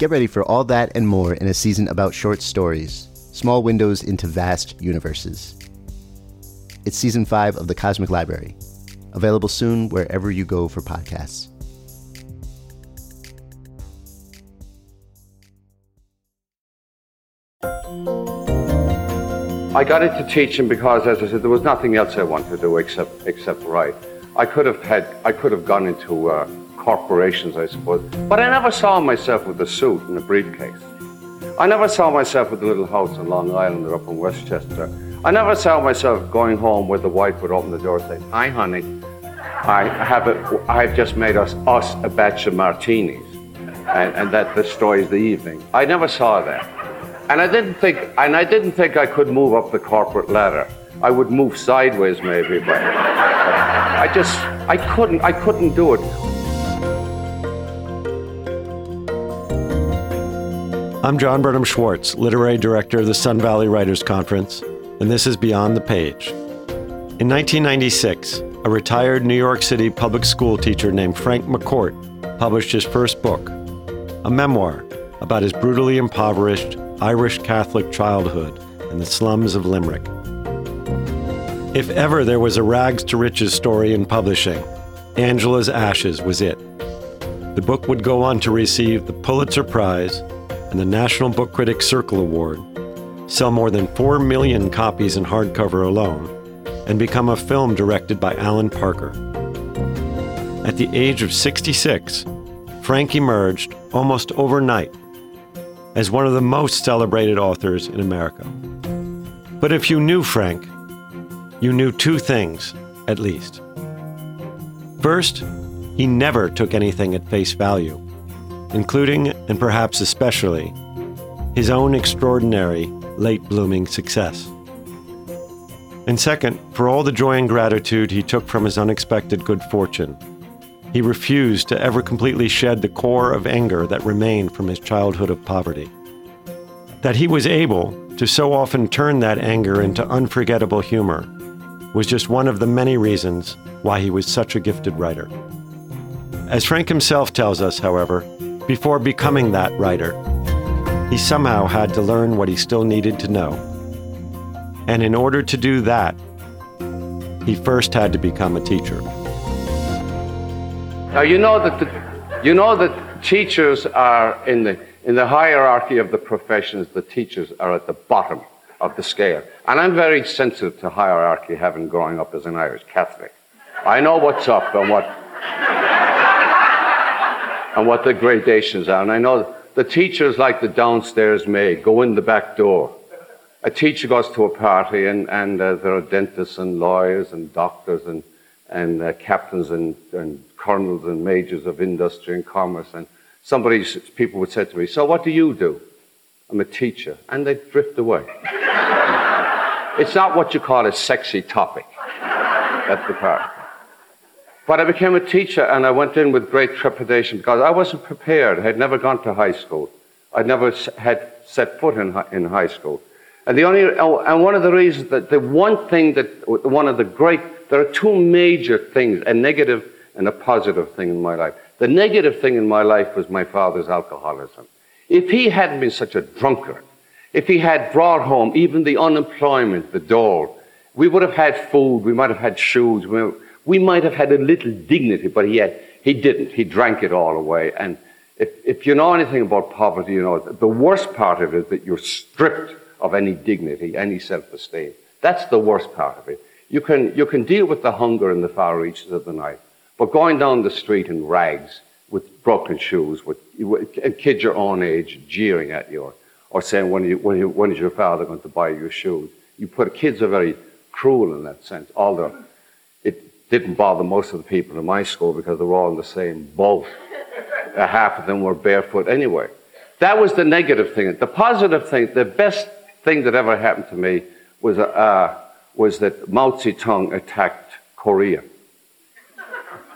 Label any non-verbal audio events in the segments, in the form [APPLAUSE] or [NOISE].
Get ready for all that and more in a season about short stories, small windows into vast universes. It's season five of The Cosmic Library, available soon wherever you go for podcasts. I got into teaching because, as I said, there was nothing else I wanted to do except except write. I could have had, I could have gone into uh, corporations, I suppose, but I never saw myself with a suit and a briefcase. I never saw myself with a little house in Long Island or up in Westchester. I never saw myself going home where the wife would open the door and say, "Hi, honey, I have it. I've just made us us a batch of martinis, and, and that destroys the evening." I never saw that. And I didn't think, and I didn't think I could move up the corporate ladder. I would move sideways maybe, but I just, I couldn't, I couldn't do it. I'm John Burnham Schwartz, literary director of the Sun Valley Writers Conference, and this is Beyond the Page. In 1996, a retired New York City public school teacher named Frank McCourt published his first book, a memoir about his brutally impoverished Irish Catholic childhood in the slums of Limerick. If ever there was a rags to riches story in publishing, Angela's Ashes was it. The book would go on to receive the Pulitzer Prize and the National Book Critics Circle Award, sell more than 4 million copies in hardcover alone, and become a film directed by Alan Parker. At the age of 66, Frank emerged almost overnight as one of the most celebrated authors in America. But if you knew Frank, you knew two things, at least. First, he never took anything at face value, including, and perhaps especially, his own extraordinary late blooming success. And second, for all the joy and gratitude he took from his unexpected good fortune, he refused to ever completely shed the core of anger that remained from his childhood of poverty. That he was able to so often turn that anger into unforgettable humor was just one of the many reasons why he was such a gifted writer. As Frank himself tells us, however, before becoming that writer, he somehow had to learn what he still needed to know. And in order to do that, he first had to become a teacher. Now you know that the, you know that teachers are in the in the hierarchy of the professions. The teachers are at the bottom of the scale, and I'm very sensitive to hierarchy, having growing up as an Irish Catholic. I know what's up and what and what the gradations are, and I know the teachers, like the downstairs maid, go in the back door. A teacher goes to a party, and, and uh, there are dentists and lawyers and doctors and and uh, captains and, and colonels and majors of industry and commerce. And somebody, people would say to me, So what do you do? I'm a teacher. And they drift away. [LAUGHS] it's not what you call a sexy topic. That's the part. But I became a teacher and I went in with great trepidation because I wasn't prepared. I had never gone to high school. I'd never had set foot in, in high school. And the only, and one of the reasons that the one thing that, one of the great, there are two major things, a negative and a positive thing in my life. The negative thing in my life was my father's alcoholism. If he hadn't been such a drunkard, if he had brought home even the unemployment, the dole, we would have had food, we might have had shoes, we, we might have had a little dignity, but he, had, he didn't. He drank it all away. And if, if you know anything about poverty, you know the worst part of it is that you're stripped of any dignity, any self esteem. That's the worst part of it. You can, you can deal with the hunger in the far reaches of the night, but going down the street in rags with broken shoes, with, kids your own age jeering at you, or, or saying, when, you, when, you, when is your father going to buy you shoes? You put kids are very cruel in that sense, although didn't bother most of the people in my school because they were all in the same boat. Uh, half of them were barefoot anyway. That was the negative thing. The positive thing, the best thing that ever happened to me was, uh, was that Mao Zedong attacked Korea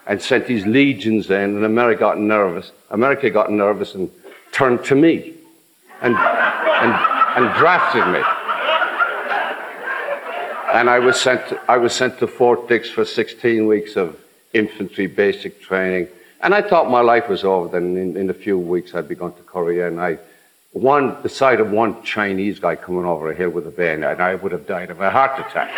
and sent his legions in, and America got nervous. America got nervous and turned to me and, and, and drafted me. And I was, sent to, I was sent to Fort Dix for 16 weeks of infantry basic training. And I thought my life was over. Then in, in a few weeks, I'd be going to Korea. And I, one, the sight of one Chinese guy coming over a hill with a bayonet, I would have died of a heart attack.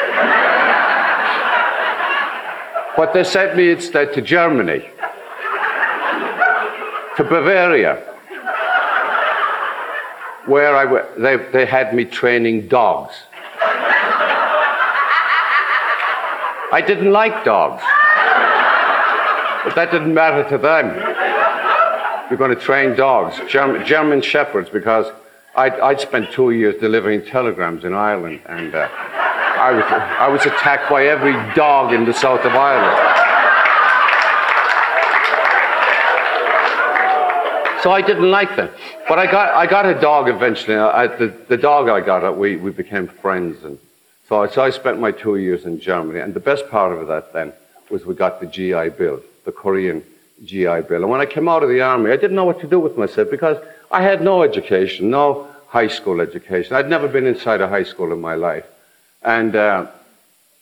but they sent me instead to Germany, to Bavaria, where I, they, they had me training dogs. I didn't like dogs. But that didn't matter to them. We're going to train dogs, German, German shepherds, because I'd, I'd, spent two years delivering telegrams in Ireland, and uh, I, was, I was attacked by every dog in the south of Ireland. So I didn't like them. But I got, I got a dog eventually. I, the, the dog I got, we, we became friends. And so, so I spent my two years in Germany. And the best part of that then was we got the GI Bill, the Korean GI Bill. And when I came out of the army, I didn't know what to do with myself because I had no education, no high school education. I'd never been inside a high school in my life. And uh,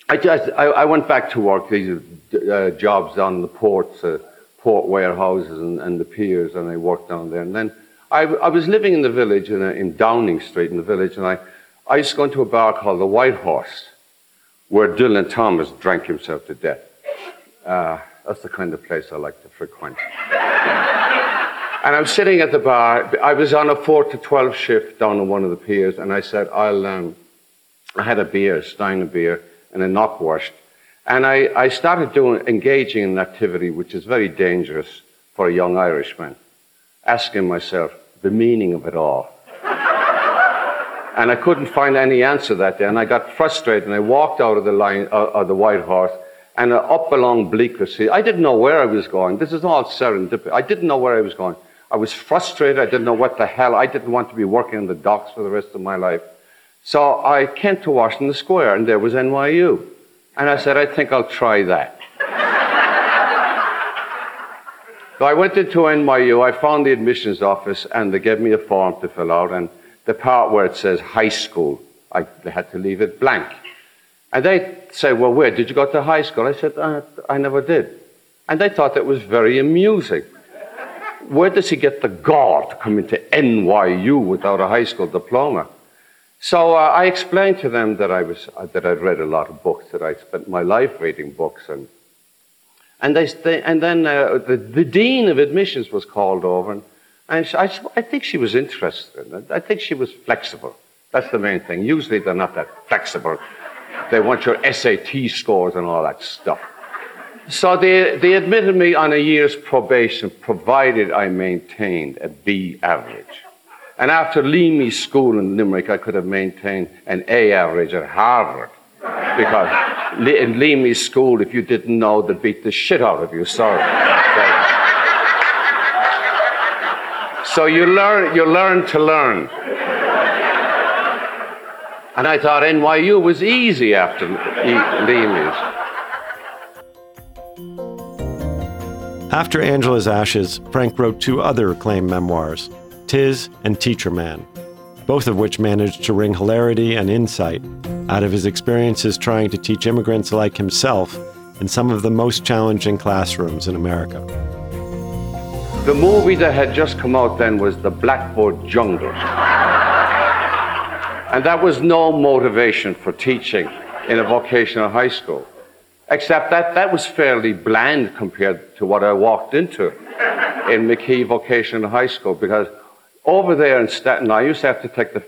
I, just, I, I, went back to work, these uh, jobs on the ports, uh, port warehouses and, and, the piers, and I worked down there. And then I, I was living in the village, in, a, in Downing Street in the village, and I, I used to go into a bar called the White Horse, where Dylan Thomas drank himself to death. Uh, that's the kind of place I like to frequent. [LAUGHS] and I'm sitting at the bar. I was on a 4 to 12 shift down on one of the piers, and I said, I'll, um, I had a beer, a stein of beer, and a knockwurst. And I, I started doing, engaging in an activity which is very dangerous for a young Irishman, asking myself the meaning of it all. And I couldn't find any answer that day, and I got frustrated, and I walked out of the line, uh, of the White Horse, and uh, up along Bleecker Street. I didn't know where I was going. This is all serendipity. I didn't know where I was going. I was frustrated. I didn't know what the hell. I didn't want to be working in the docks for the rest of my life. So I came to Washington Square, and there was NYU. And I said, I think I'll try that. [LAUGHS] so I went into NYU. I found the admissions office, and they gave me a form to fill out. And the part where it says high school, I had to leave it blank. And they say, Well, where? Did you go to high school? I said, uh, I never did. And they thought that was very amusing. Where does he get the gall to come into NYU without a high school diploma? So uh, I explained to them that I was uh, that I'd read a lot of books, that I spent my life reading books, and and they, they and then uh, the, the dean of admissions was called over, and, and I, I think she was interested. I think she was flexible. That's the main thing. Usually they're not that flexible. They want your SAT scores and all that stuff. So they, they admitted me on a year's probation, provided I maintained a B average. And after Leamy School in Limerick, I could have maintained an A average at Harvard. Because in Leamy School, if you didn't know, they'd beat the shit out of you. Sorry. [LAUGHS] so you learn, you learn to learn. And I thought NYU was easy after Leamy's. After Angela's ashes, Frank wrote two other acclaimed memoirs, 'Tis and Teacher Man. both of which managed to wring hilarity and insight out of his experiences trying to teach immigrants like himself in some of the most challenging classrooms in America. The movie that had just come out then was The Blackboard Jungle. and that was no motivation for teaching in a vocational high school. Except that that was fairly bland compared to what I walked into in McKee Vocational High School because over there in Staten, I used to have to take the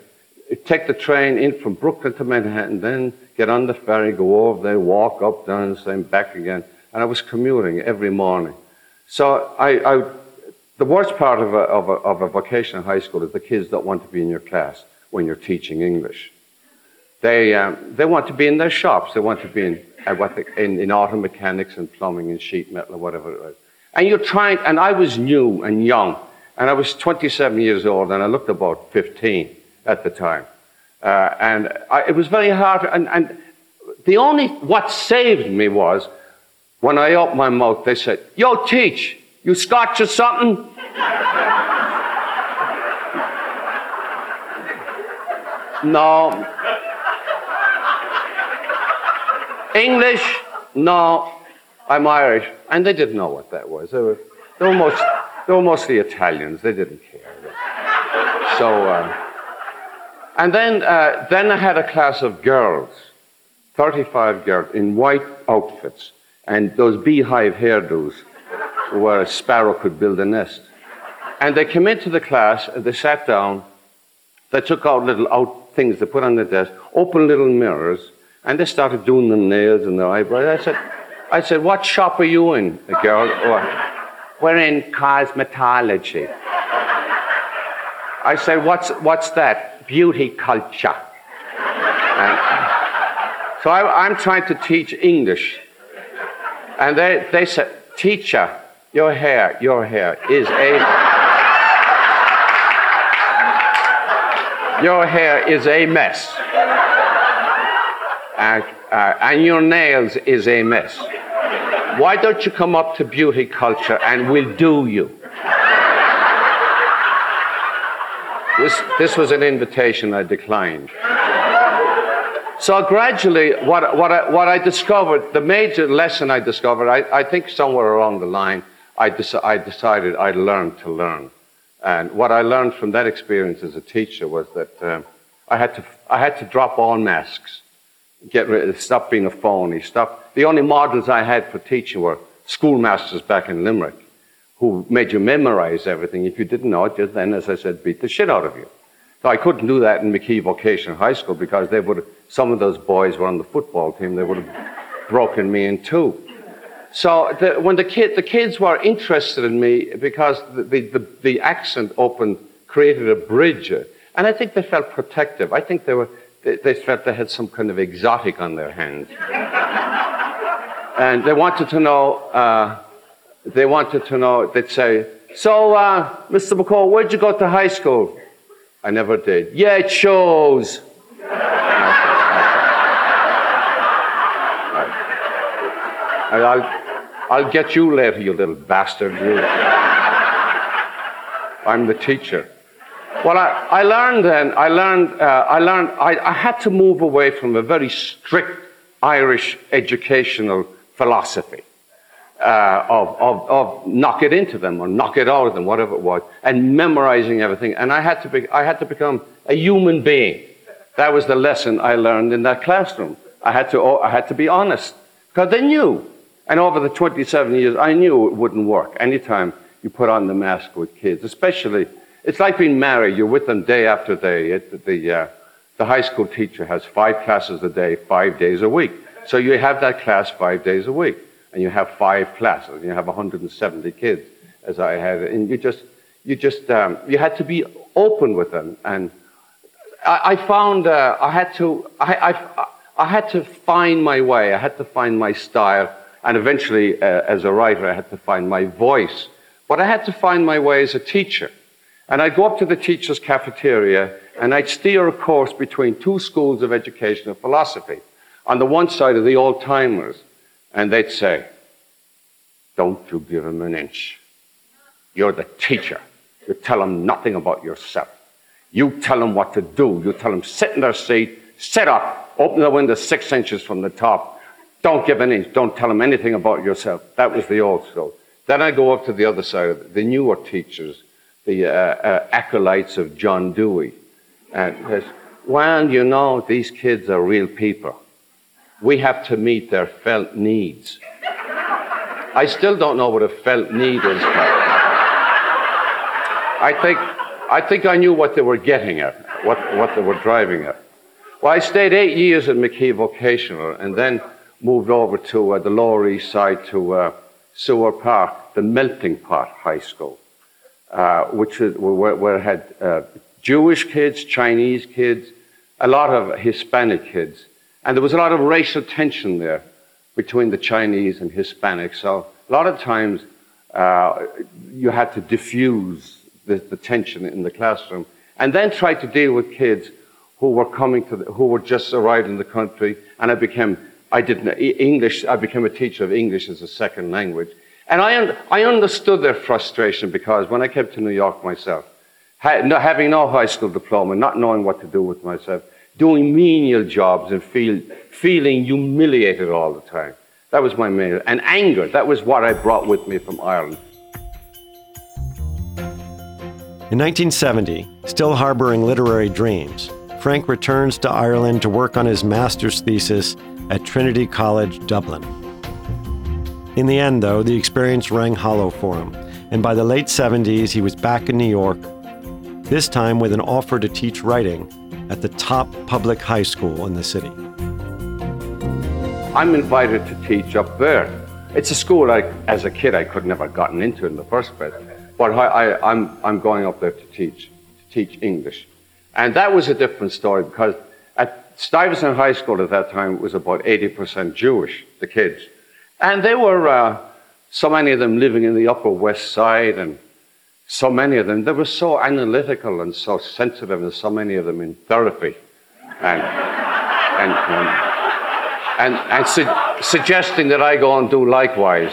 take the train in from Brooklyn to Manhattan, then get on the ferry, go over there, walk up, down, and back again. And I was commuting every morning. So I, I the worst part of a, of, a, of a vocational high school is the kids don't want to be in your class when you're teaching English. They, um, they want to be in their shops. They want to be in, uh, what the, in, in auto mechanics and plumbing and sheet metal or whatever it was. And you're trying, and I was new and young, and I was 27 years old, and I looked about 15 at the time. Uh, and I, it was very hard, and, and the only, what saved me was when I opened my mouth, they said, Yo, teach, you scotch or something? no. English? No. I'm Irish. And they didn't know what that was. They were, they were, most, they were mostly Italians. They didn't care. So, uh, and then, uh, then I had a class of girls, 35 girls in white outfits and those beehive hairdos where a sparrow could build a nest. And they came into the class and they sat down. They took out little out things they put on the desk, opened little mirrors, and they started doing their nails and their eyebrows. I said, I said, what shop are you in, the girl? We're in cosmetology. I said, what's, what's that? Beauty culture. And so I, I'm trying to teach English. And they, they said, teacher, your hair, your hair is a... Your hair is a mess. Uh, uh, and your nails is a mess. Why don't you come up to beauty culture and we'll do you? This, this was an invitation I declined. So gradually, what, what, I, what I discovered, the major lesson I discovered, I, I think somewhere along the line, I, dec- I decided I'd learn to learn. And what I learned from that experience as a teacher was that um, I, had to, I had to drop all masks, get rid, of stop being a phony, stop. The only models I had for teaching were schoolmasters back in Limerick who made you memorize everything. If you didn't know it, just then, as I said, beat the shit out of you. So I couldn't do that in McKee Vocational High School because they would some of those boys were on the football team, they would have broken me in two. So the, when the, kid, the kids were interested in me because the, the, the, accent opened, created a bridge. And I think they felt protective. I think they, were, they, they felt they had some kind of exotic on their hands. and they wanted to know, uh, they wanted to know, they'd say, so, uh, Mr. McCourt, where'd you go to high school? I never did. Yeah, it shows. [LAUGHS] I'll, I'll get you later, you little bastard. You. I'm the teacher. Well, I, I learned then, I learned, uh, I learned, I, I had to move away from a very strict Irish educational philosophy. Uh, of, of, of knock it into them or knock it out of them, whatever it was, and memorizing everything. And I had to, be, I had to become a human being. That was the lesson I learned in that classroom. I had to, I had to be honest because they knew and over the 27 years, I knew it wouldn't work anytime you put on the mask with kids, especially, it's like being married. You're with them day after day. It, the, uh, the high school teacher has five classes a day, five days a week. So you have that class five days a week, and you have five classes, and you have 170 kids, as I had. And you just, you just, um, you had to be open with them. And I, I found uh, I had to, I, I, I had to find my way. I had to find my style and eventually, uh, as a writer, I had to find my voice. But I had to find my way as a teacher. And I'd go up to the teacher's cafeteria and I'd steer a course between two schools of education and philosophy. On the one side of the old timers, and they'd say, Don't you give him an inch. You're the teacher. You tell him nothing about yourself. You tell them what to do. You tell them sit in their seat, sit up, open the window six inches from the top. Don't give an inch. Don't tell them anything about yourself. That was the old school. Then I go up to the other side, the newer teachers, the uh, uh, acolytes of John Dewey. And says, well, you know, these kids are real people. We have to meet their felt needs. I still don't know what a felt need is. I think, I think I knew what they were getting at, what, what they were driving at. Well, I stayed eight years at McKee Vocational and then moved over to uh, the Lower East Side to uh, Seward Park, the Melting Pot High School, uh, which is, where, where it had uh, Jewish kids, Chinese kids, a lot of Hispanic kids. And there was a lot of racial tension there between the Chinese and Hispanics. So a lot of times uh, you had to diffuse the, the, tension in the classroom and then try to deal with kids who were coming to, the, who were just arrived in the country. And I became I didn't English. I became a teacher of English as a second language, and I I understood their frustration because when I came to New York myself, having no high school diploma, not knowing what to do with myself, doing menial jobs and feel, feeling humiliated all the time. That was my main and anger. That was what I brought with me from Ireland. In 1970, still harboring literary dreams, Frank returns to Ireland to work on his master's thesis at Trinity College, Dublin. In the end, though, the experience rang hollow for him, and by the late 70s, he was back in New York, this time with an offer to teach writing at the top public high school in the city. I'm invited to teach up there. It's a school I, as a kid I could never have gotten into in the first place, but I, I'm, I'm going up there to teach, to teach English. And that was a different story because Stuyvesant High School at that time was about 80% Jewish, the kids. And they were, uh, so many of them living in the Upper West Side, and so many of them, they were so analytical and so sensitive, and so many of them in therapy. And, and, and, and, and su- suggesting that I go and do likewise.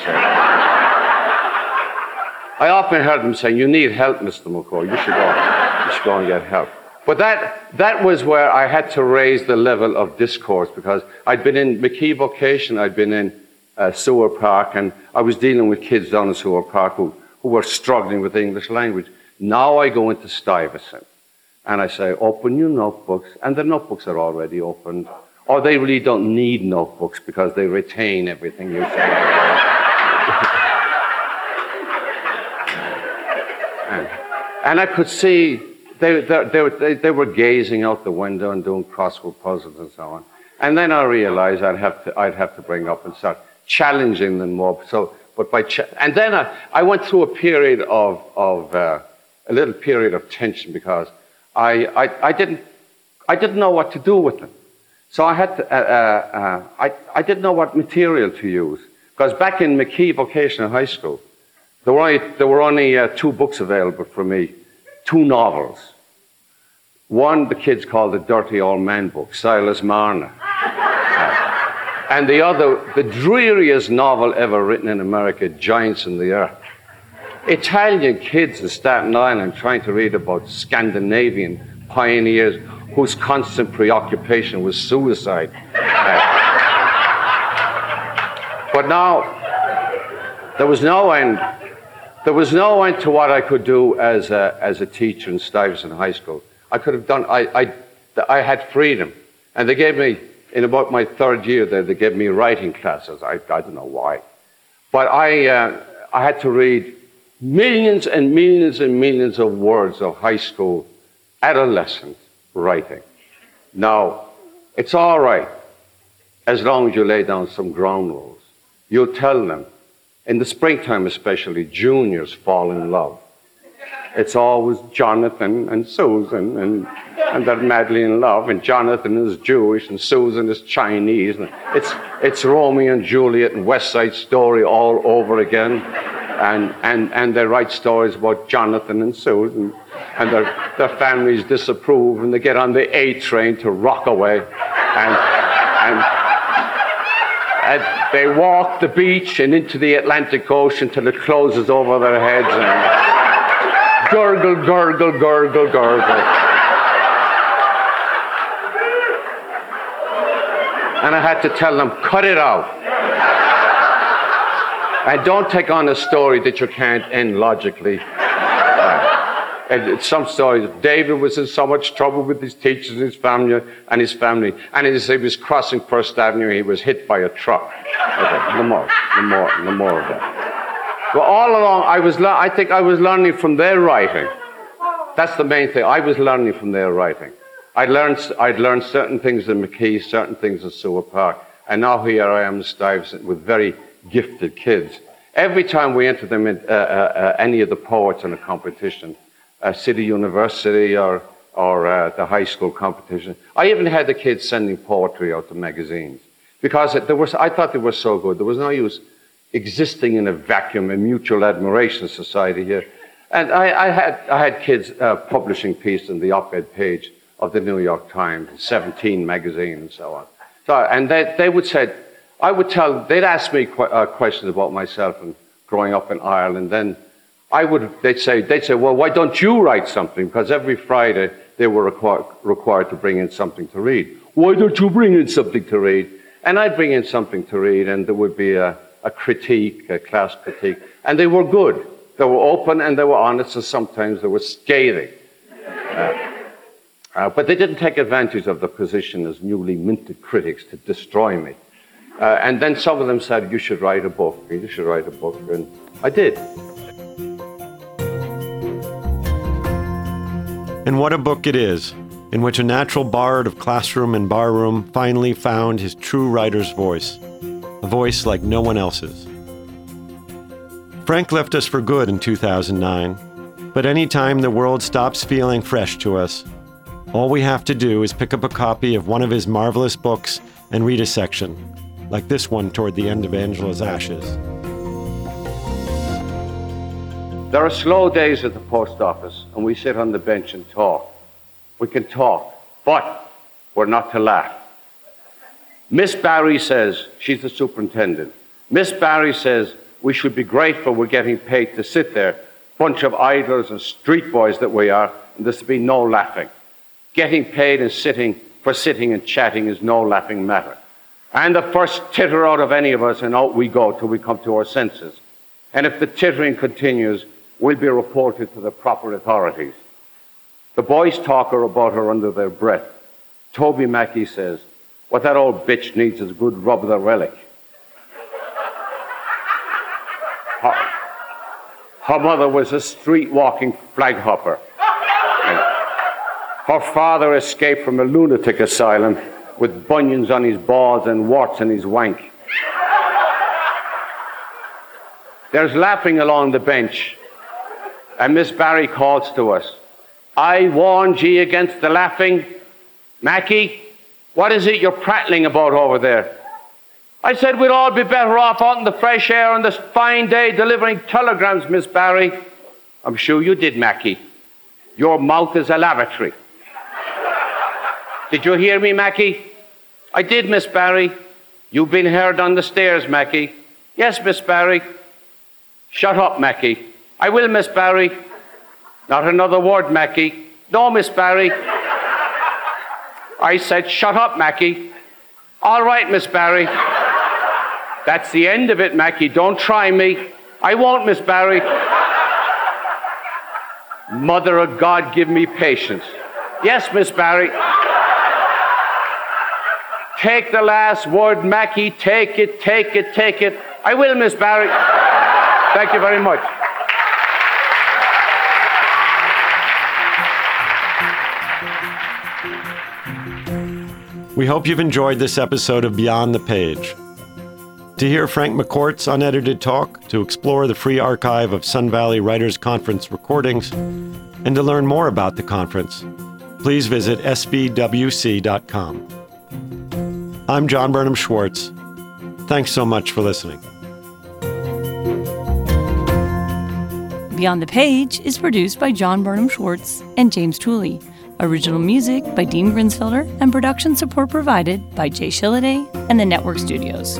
I often heard them saying, You need help, Mr. McCourt. You should go, you should go and get help. But that, that was where I had to raise the level of discourse because I'd been in McKee Vocation, I'd been in uh, Seward Park, and I was dealing with kids down in Seward Park who, who were struggling with the English language. Now I go into Stuyvesant and I say, open your notebooks, and the notebooks are already opened. Or they really don't need notebooks because they retain everything you say. [LAUGHS] and, and I could see they, they, they, they, were gazing out the window and doing crossword puzzles and so on. And then I realized I'd have to, I'd have to bring up and start challenging them more. So, but by and then I, I went through a period of, of uh, a little period of tension because I, I, I, didn't, I didn't know what to do with them. So I had to, uh, uh, uh I, I didn't know what material to use. Because back in McKee Vocational High School, there were only, there were only uh, two books available for me, two novels. One, the kids called the Dirty Old Man book, Silas Marner. Uh, and the other, the dreariest novel ever written in America, Giants in the Earth. Italian kids in Staten Island trying to read about Scandinavian pioneers whose constant preoccupation was suicide. Uh, but now, there was no end. There was no end to what I could do as a, as a teacher in Stuyvesant High School. I could have done, I, I, I had freedom. And they gave me, in about my third year there, they gave me writing classes. I, I don't know why. But I, uh, I had to read millions and millions and millions of words of high school adolescent writing. Now, it's all right as long as you lay down some ground rules. You'll tell them, in the springtime especially, juniors fall in love it's always Jonathan and Susan, and, and they're madly in love, and Jonathan is Jewish, and Susan is Chinese. And it's, it's Romeo and Juliet and West Side Story all over again. And, and, and they write stories about Jonathan and Susan, and their, their families disapprove, and they get on the A train to Rockaway, and, and, uh, they walk the beach and into the Atlantic Ocean till it closes over their heads and gurgle, gurgle, gurgle, gurgle. And I had to tell them, cut it out. And don't take on a story that you can't end logically. And some stories, David was in so much trouble with his teachers, and his family, and his family. And as he was crossing First Avenue, he was hit by a truck. Okay, no more, no more, no more of that. But all along, I was, I think I was learning from their writing. That's the main thing. I was learning from their writing. I'd learned, I'd learned certain things in McKee, certain things in Seward Park, and now here I am with very gifted kids. Every time we enter them in, uh, uh, uh, any of the poets in a competition, a City University or, or uh, the high school competition. I even had the kids sending poetry out to magazines because there was, I thought they were so good. There was no use existing in a vacuum, a mutual admiration society here. And I, I had, I had kids uh, publishing pieces in the op-ed page of the New York Times, 17 magazine, and so on. So, and they, they would say, I would tell, they'd ask me qu- uh, questions about myself and growing up in Ireland. Then I would, they'd say, they'd say, well, why don't you write something? Because every Friday they were requir- required to bring in something to read. Why don't you bring in something to read? And I'd bring in something to read, and there would be a, a critique, a class critique, and they were good. They were open and they were honest, and sometimes they were scathing. Uh, uh, but they didn't take advantage of the position as newly minted critics to destroy me. Uh, and then some of them said, You should write a book, you should write a book, and I did. And what a book it is, in which a natural bard of classroom and barroom finally found his true writer's voice, a voice like no one else's. Frank left us for good in 2009, but any time the world stops feeling fresh to us, all we have to do is pick up a copy of one of his marvelous books and read a section, like this one toward the end of Angela's Ashes. There are slow days at the post office, and we sit on the bench and talk. We can talk, but we're not to laugh. Miss Barry says, she's the superintendent. Miss Barry says, we should be grateful we're getting paid to sit there, bunch of idlers and street boys that we are, and there's to be no laughing. Getting paid and sitting for sitting and chatting is no laughing matter. And the first titter out of any of us, and out we go till we come to our senses. And if the tittering continues, will be reported to the proper authorities. The boys talk her about her under their breath. Toby Mackey says, What that old bitch needs is a good rub of the relic. Her, her mother was a street walking flag hopper. Her father escaped from a lunatic asylum with bunions on his balls and warts in his wank. There's laughing along the bench and Miss Barry calls to us, I warned ye against the laughing. Mackey, what is it you're prattling about over there? I said we'd all be better off out in the fresh air on this fine day delivering telegrams, Miss Barry. I'm sure you did, Mackey. Your mouth is a lavatory. did you hear me, Mackey? I did, Miss Barry. You've been heard on the stairs, Mackey. Yes, Miss Barry. Shut up, Mackey. I will, Miss Barry. Not another word, Mackey. No, Miss Barry. I said, shut up, Mackey. All right, Miss Barry. That's the end of it, Mackey. Don't try me. I won't, Miss Barry. Mother of God, give me patience. Yes, Miss Barry. Take the last word, Mackey. Take it, take it, take it. I will, Miss Barry. Thank you very much. We hope you've enjoyed this episode of Beyond the Page. To hear Frank McCourt's unedited talk, to explore the free archive of Sun Valley Writers Conference recordings, and to learn more about the conference, please visit svwc.com. I'm John Burnham Schwartz. Thanks so much for listening. Beyond the Page is produced by John Burnham Schwartz and James Tooley. Original music by Dean Grinsfelder and production support provided by Jay Shilliday and the Network Studios.